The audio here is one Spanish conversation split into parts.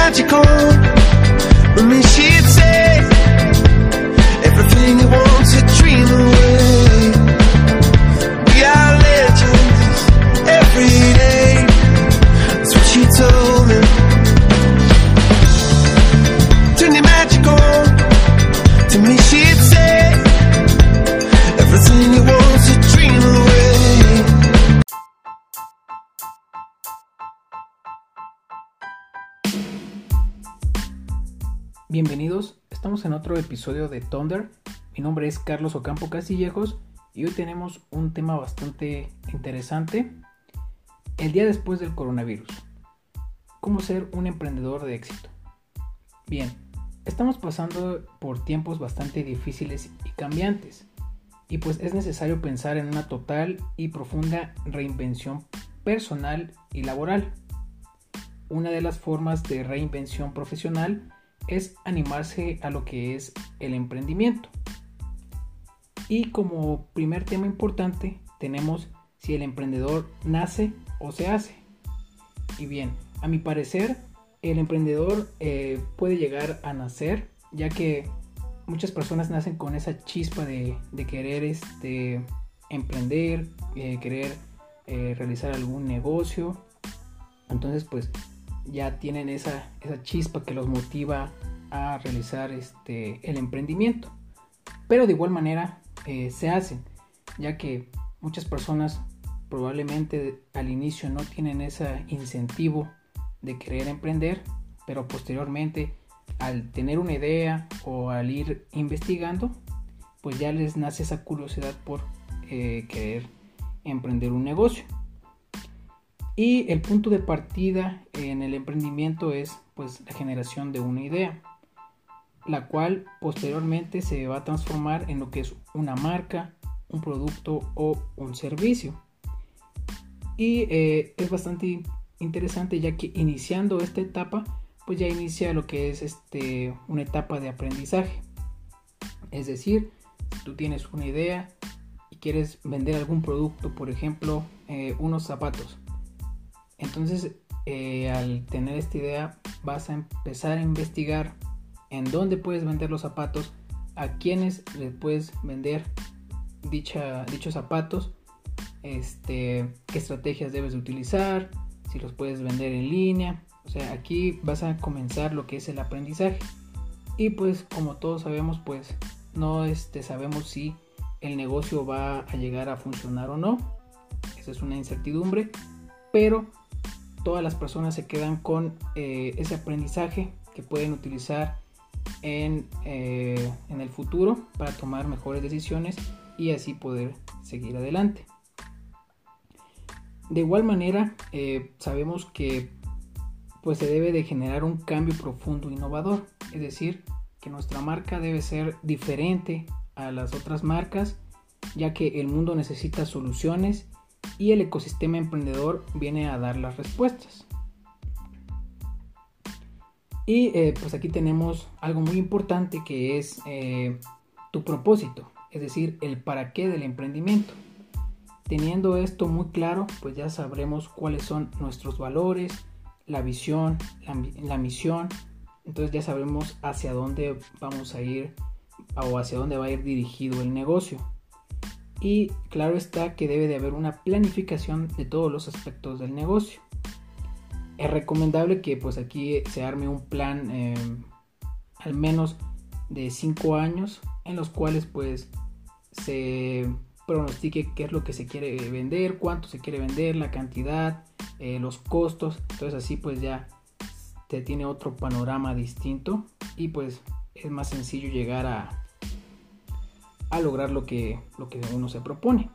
magical. En otro episodio de Thunder. Mi nombre es Carlos Ocampo Castillejos y hoy tenemos un tema bastante interesante. El día después del coronavirus. ¿Cómo ser un emprendedor de éxito? Bien, estamos pasando por tiempos bastante difíciles y cambiantes. Y pues es necesario pensar en una total y profunda reinvención personal y laboral. Una de las formas de reinvención profesional es animarse a lo que es el emprendimiento. Y como primer tema importante tenemos si el emprendedor nace o se hace. Y bien, a mi parecer, el emprendedor eh, puede llegar a nacer, ya que muchas personas nacen con esa chispa de, querer este, emprender, eh, querer eh, realizar algún negocio. Entonces, pues ya tienen esa, esa chispa que los motiva a realizar este, el emprendimiento. Pero de igual manera eh, se hacen, ya que muchas personas probablemente al inicio no tienen ese incentivo de querer emprender, pero posteriormente al tener una idea o al ir investigando, pues ya les nace esa curiosidad por eh, querer emprender un negocio. Y el punto de partida en el emprendimiento es pues la generación de una idea, la cual posteriormente se va a transformar en lo que es una marca, un producto o un servicio. Y eh, es bastante interesante ya que iniciando esta etapa pues ya inicia lo que es este, una etapa de aprendizaje. Es decir, tú tienes una idea y quieres vender algún producto, por ejemplo, eh, unos zapatos, entonces, eh, al tener esta idea, vas a empezar a investigar en dónde puedes vender los zapatos, a quiénes le puedes vender dicha, dichos zapatos, este, qué estrategias debes de utilizar, si los puedes vender en línea. O sea, aquí vas a comenzar lo que es el aprendizaje. Y pues como todos sabemos, pues no este, sabemos si el negocio va a llegar a funcionar o no. Esa es una incertidumbre. Pero todas las personas se quedan con eh, ese aprendizaje que pueden utilizar en, eh, en, el futuro para tomar mejores decisiones y así poder seguir adelante. De igual manera, eh, sabemos que pues se debe de generar un cambio profundo e innovador, es decir, que nuestra marca debe ser diferente a las otras marcas, ya que el mundo necesita soluciones y el ecosistema emprendedor viene a dar las respuestas. Y eh, pues aquí tenemos algo muy importante que es eh, tu propósito, es decir, el para qué del emprendimiento. Teniendo esto muy claro, pues ya sabremos cuáles son nuestros valores, la visión, la, la misión. Entonces ya sabremos hacia dónde vamos a ir o hacia dónde va a ir dirigido el negocio y claro está que debe de haber una planificación de todos los aspectos del negocio. Es recomendable que pues aquí se arme un plan eh, al menos de 5 años en los cuales pues se pronostique qué es lo que se quiere vender, cuánto se quiere vender, la cantidad, eh, los costos. Entonces así pues ya te tiene otro panorama distinto y pues es más sencillo llegar a, a lograr lo que, lo que uno se propone.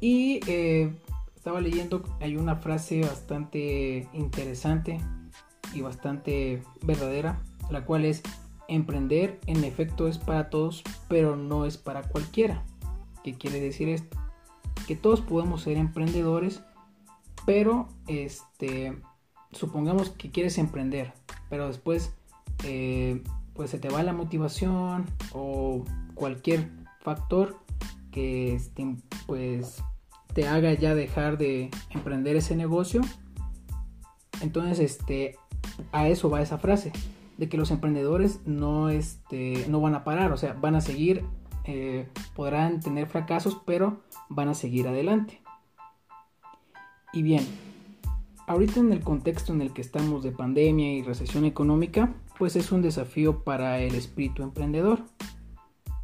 Y eh, estaba leyendo, hay una frase bastante interesante y bastante verdadera, la cual es, emprender en efecto es para todos, pero no es para cualquiera. ¿Qué quiere decir esto? Que todos podemos ser emprendedores, pero este, supongamos que quieres emprender, pero después eh, pues se te va la motivación o cualquier factor que este, pues te haga ya dejar de emprender ese negocio entonces este a eso va esa frase, de que los emprendedores no, este, no van a parar, o sea, van a seguir, eh, podrán tener fracasos, pero van a seguir adelante. Y bien, ahorita en el contexto en el que estamos de pandemia y recesión económica, pues es un desafío para el espíritu emprendedor.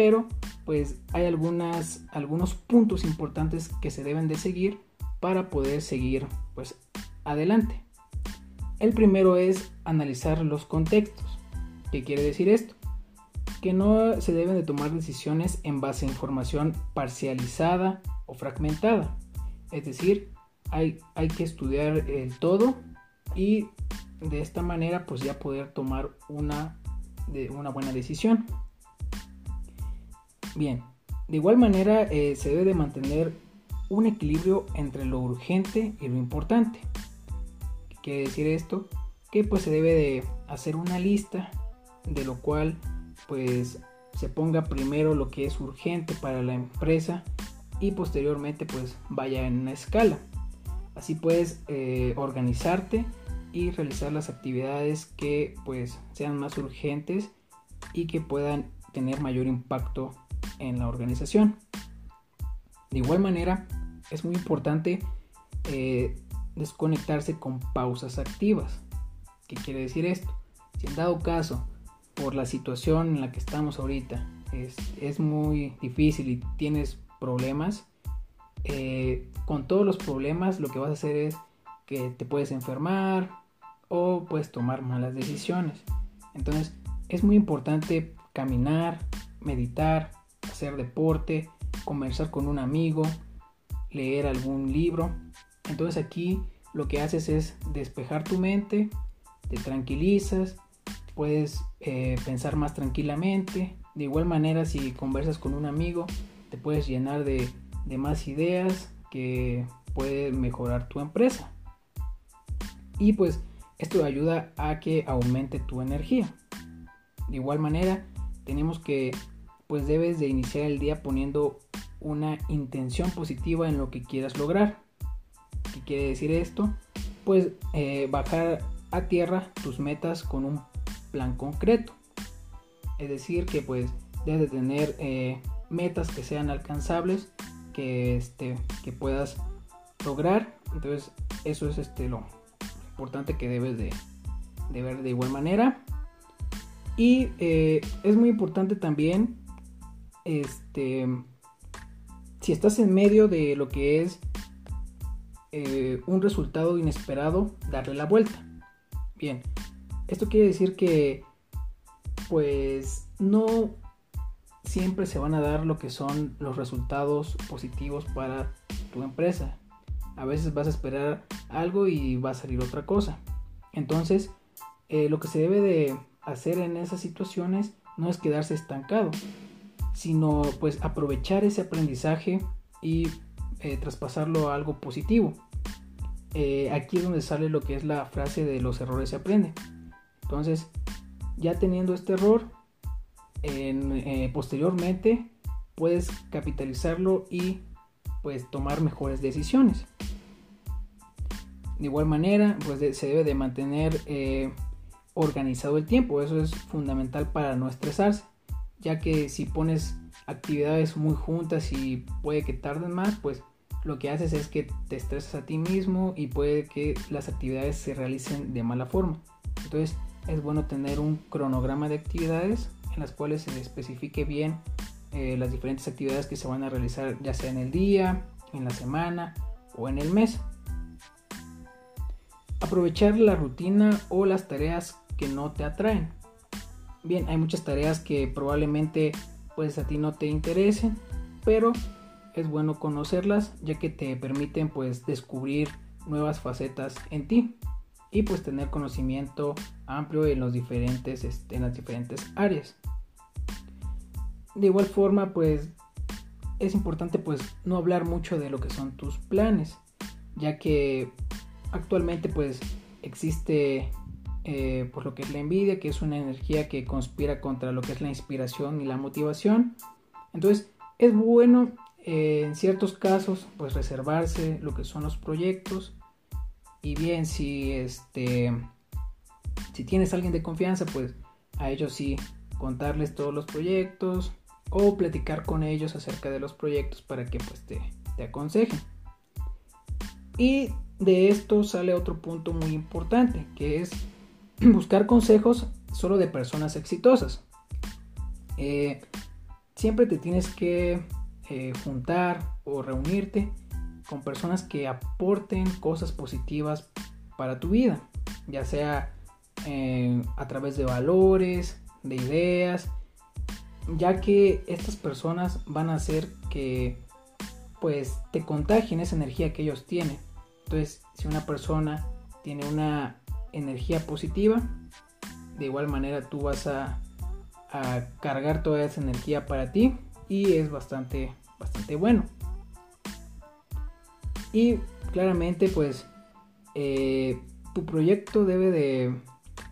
Pero pues hay algunos puntos importantes que se deben de seguir para poder seguir pues adelante. El primero es analizar los contextos. ¿Qué quiere decir esto? Que no se deben de tomar decisiones en base a información parcializada o fragmentada. Es decir, hay, hay que estudiar el todo y de esta manera pues ya poder tomar una, de, una buena decisión. Bien, de igual manera eh, se debe de mantener un equilibrio entre lo urgente y lo importante. ¿Qué quiere decir esto? Que pues se debe de hacer una lista de lo cual pues se ponga primero lo que es urgente para la empresa y posteriormente pues vaya en una escala. Así puedes eh, organizarte y realizar las actividades que pues sean más urgentes y que puedan tener mayor impacto en la organización. De igual manera, es muy importante eh, desconectarse con pausas activas. ¿Qué quiere decir esto? Si en dado caso, por la situación en la que estamos ahorita, es, muy difícil y tienes problemas, eh, con todos los problemas lo que vas a hacer es que te puedes enfermar o puedes tomar malas decisiones. Entonces es muy importante caminar, meditar, hacer deporte, conversar con un amigo, leer algún libro. Entonces aquí lo que haces es despejar tu mente, te tranquilizas, puedes eh, pensar más tranquilamente. De igual manera si conversas con un amigo, te puedes llenar de, de más ideas que pueden mejorar tu empresa. Y pues esto ayuda a que aumente tu energía. De igual manera, tenemos que pues debes de iniciar el día poniendo una intención positiva en lo que quieras lograr. ¿Qué quiere decir esto? Pues eh, bajar a tierra tus metas con un plan concreto. Es decir, que pues debes de tener eh, metas que sean alcanzables, que, este, que puedas lograr. Entonces eso es este, lo importante que debes de, ver de igual manera. Y eh, es muy importante también este, si estás en medio de lo que es eh, un resultado inesperado, darle la vuelta. Bien, esto quiere decir que pues no siempre se van a dar lo que son los resultados positivos para tu empresa. A veces vas a esperar algo y va a salir otra cosa. Entonces, eh, lo que se debe de hacer en esas situaciones no es quedarse estancado, sino pues aprovechar ese aprendizaje y eh, traspasarlo a algo positivo. Eh, aquí es donde sale lo que es la frase de los errores se aprende. Entonces, ya teniendo este error, eh, posteriormente puedes capitalizarlo y pues tomar mejores decisiones. De igual manera, pues se debe de mantener organizado el tiempo. Eso es fundamental para no estresarse ya que si pones actividades muy juntas y puede que tarden más, pues lo que haces es que te estresas a ti mismo y puede que las actividades se realicen de mala forma. Entonces es bueno tener un cronograma de actividades en las cuales se especifique bien eh, las diferentes actividades que se van a realizar ya sea en el día, en la semana o en el mes. Aprovechar la rutina o las tareas que no te atraen. Bien, hay muchas tareas que probablemente pues a ti no te interesen, pero es bueno conocerlas ya que te permiten pues descubrir nuevas facetas en ti y pues tener conocimiento amplio en los diferentes este, en las diferentes áreas. De igual forma pues es importante pues no hablar mucho de lo que son tus planes, ya que actualmente pues existe eh, por lo que es la envidia, que es una energía que conspira contra lo que es la inspiración y la motivación. Entonces es bueno eh, en ciertos casos pues reservarse lo que son los proyectos y bien si este Si tienes a alguien de confianza, pues a ellos sí contarles todos los proyectos o platicar con ellos acerca de los proyectos para que pues te, te aconsejen. Y de esto sale otro punto muy importante, que es buscar consejos solo de personas exitosas. Eh, siempre te tienes que eh, juntar o reunirte con personas que aporten cosas positivas para tu vida, ya sea eh, a través de valores, de ideas, ya que estas personas van a hacer que pues te contagien esa energía que ellos tienen. Entonces, si una persona tiene una energía positiva, de igual manera tú vas a, cargar toda esa energía para ti y es bastante, bastante bueno. Y claramente pues eh, tu proyecto debe de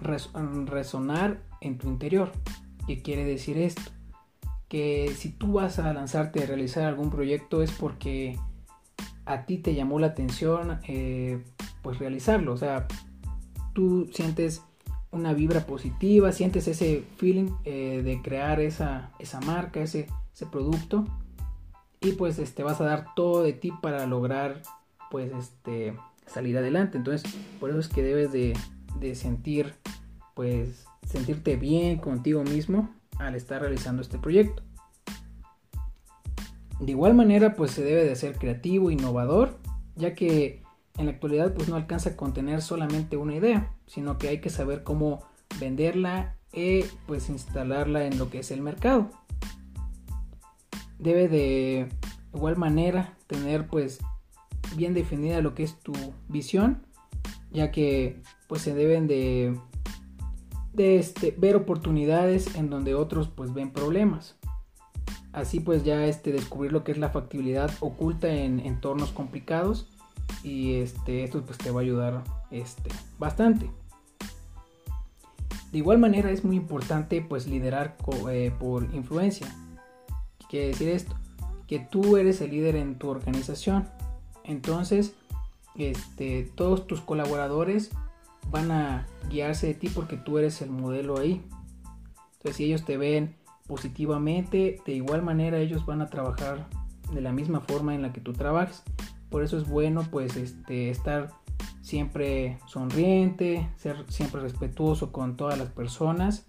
resonar en tu interior. ¿Qué quiere decir esto? Que si tú vas a lanzarte a realizar algún proyecto es porque a ti te llamó la atención eh, pues realizarlo. O sea, tú sientes una vibra positiva, sientes ese feeling eh, de crear esa, esa marca, ese, ese, producto y pues este, vas a dar todo de ti para lograr pues este, salir adelante. Entonces por eso es que debes de, de sentir pues sentirte bien contigo mismo al estar realizando este proyecto. De igual manera pues se debe de ser creativo, innovador, ya que en la actualidad pues no alcanza a contener solamente una idea, sino que hay que saber cómo venderla y pues instalarla en lo que es el mercado. Debe de igual manera tener pues bien definida lo que es tu visión, ya que pues se deben de, de este, ver oportunidades en donde otros pues ven problemas. Así pues ya este, descubrir lo que es la factibilidad oculta en entornos complicados y este, esto pues te va a ayudar este, bastante. De igual manera es muy importante pues liderar eh, por influencia. ¿Qué quiere decir esto? Que tú eres el líder en tu organización. Entonces, este, todos tus colaboradores van a guiarse de ti porque tú eres el modelo ahí. Entonces, si ellos te ven positivamente, de igual manera ellos van a trabajar de la misma forma en la que tú trabajas. Por eso es bueno pues este, estar siempre sonriente, ser siempre respetuoso con todas las personas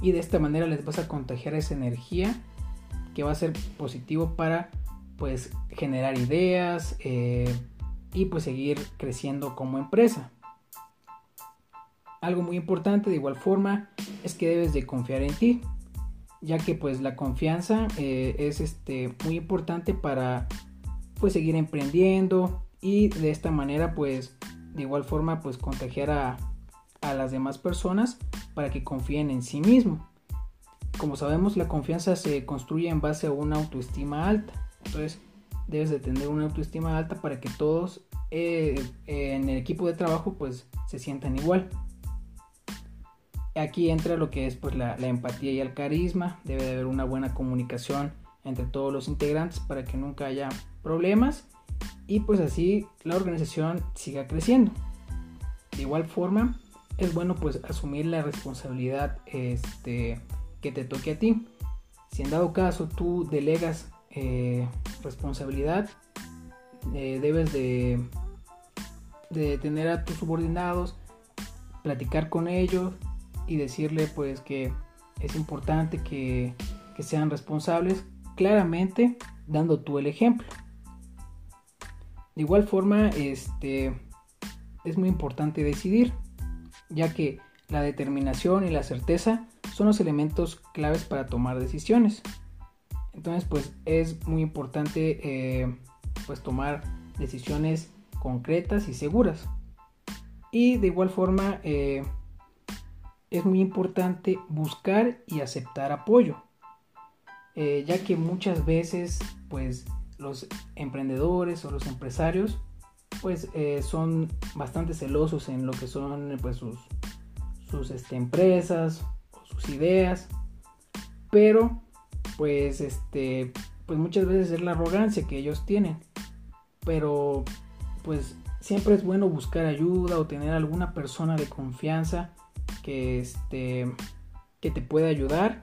y de esta manera les vas a contagiar esa energía que va a ser positivo para pues generar ideas eh, y pues seguir creciendo como empresa. Algo muy importante de igual forma es que debes de confiar en ti, ya que pues la confianza eh, es este, muy importante para pues seguir emprendiendo y de esta manera pues de igual forma pues contagiar a, a las demás personas para que confíen en sí mismo. Como sabemos la confianza se construye en base a una autoestima alta. Entonces debes de tener una autoestima alta para que todos eh, en el equipo de trabajo pues se sientan igual. Aquí entra lo que es pues la, la empatía y el carisma. Debe de haber una buena comunicación entre todos los integrantes para que nunca haya problemas y pues así la organización siga creciendo. De igual forma, es bueno pues asumir la responsabilidad este, que te toque a ti. Si en dado caso tú delegas eh, responsabilidad, eh, debes de, de tener a tus subordinados, platicar con ellos y decirle pues que es importante que, que sean responsables claramente dando tú el ejemplo. De igual forma, este, es muy importante decidir, ya que la determinación y la certeza son los elementos claves para tomar decisiones. Entonces, pues es muy importante eh, pues tomar decisiones concretas y seguras. Y de igual forma, eh, es muy importante buscar y aceptar apoyo, eh, ya que muchas veces, pues los emprendedores o los empresarios pues eh, son bastante celosos en lo que son pues sus, sus este, empresas o sus ideas. Pero pues este pues muchas veces es la arrogancia que ellos tienen. Pero pues siempre es bueno buscar ayuda o tener alguna persona de confianza que este que te puede ayudar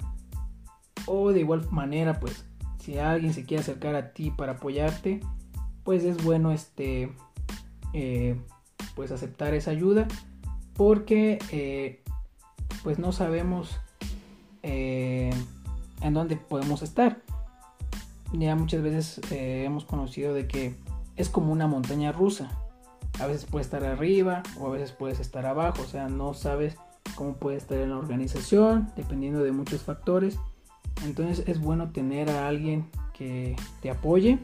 o de igual manera pues si alguien se quiere acercar a ti para apoyarte pues es bueno este eh, pues aceptar esa ayuda porque eh, pues no sabemos eh, en dónde podemos estar. Ya muchas veces hemos conocido de que es como una montaña rusa. A veces puede estar arriba o a veces puedes estar abajo o sea no sabes cómo puede estar en la organización dependiendo de muchos factores entonces es bueno tener a alguien que te apoye.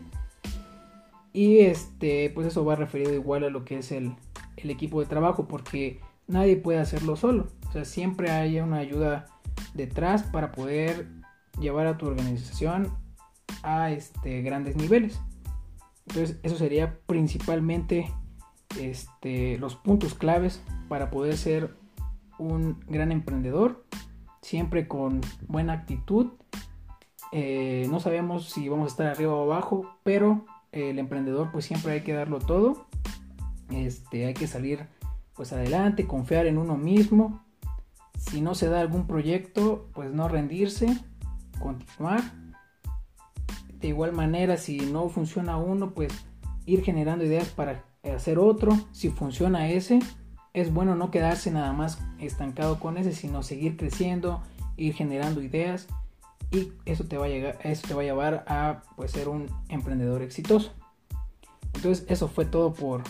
Y este, pues eso va referido igual a lo que es el, equipo de trabajo, porque nadie puede hacerlo solo. O sea, siempre hay una ayuda detrás para poder llevar a tu organización a este, grandes niveles. Entonces, eso sería principalmente este, los puntos claves para poder ser un gran emprendedor, siempre con buena actitud eh, no sabemos si vamos a estar arriba o abajo, pero el emprendedor pues siempre hay que darlo todo. Este, hay que salir pues adelante, confiar en uno mismo. Si no se da algún proyecto, pues no rendirse, continuar. De igual manera, si no funciona uno, pues ir generando ideas para hacer otro. Si funciona ese, es bueno no quedarse nada más estancado con ese, sino seguir creciendo, ir generando ideas y eso te va a, llegar, eso te va a llevar a pues, ser un emprendedor exitoso. Entonces eso fue todo por,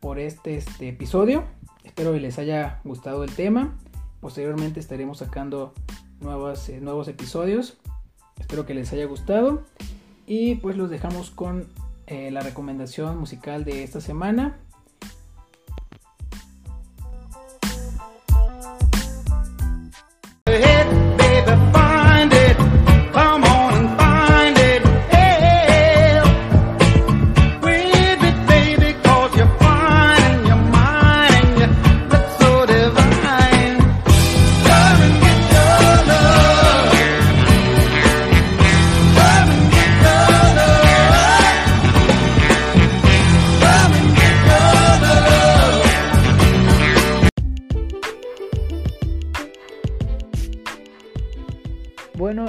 por este, este episodio. Espero que les haya gustado el tema. Posteriormente estaremos sacando nuevos, eh, nuevos episodios. Espero que les haya gustado. Y pues los dejamos con eh, la recomendación musical de esta semana.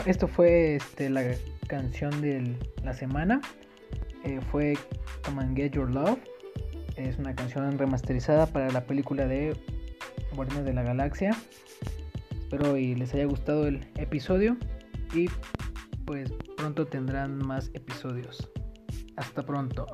Esto fue este, la canción de la semana. Eh, fue Come and Get Your Love. Es una canción remasterizada para la película de Guardianes de la Galaxia. Espero y les haya gustado el episodio. Y pues pronto tendrán más episodios. Hasta pronto.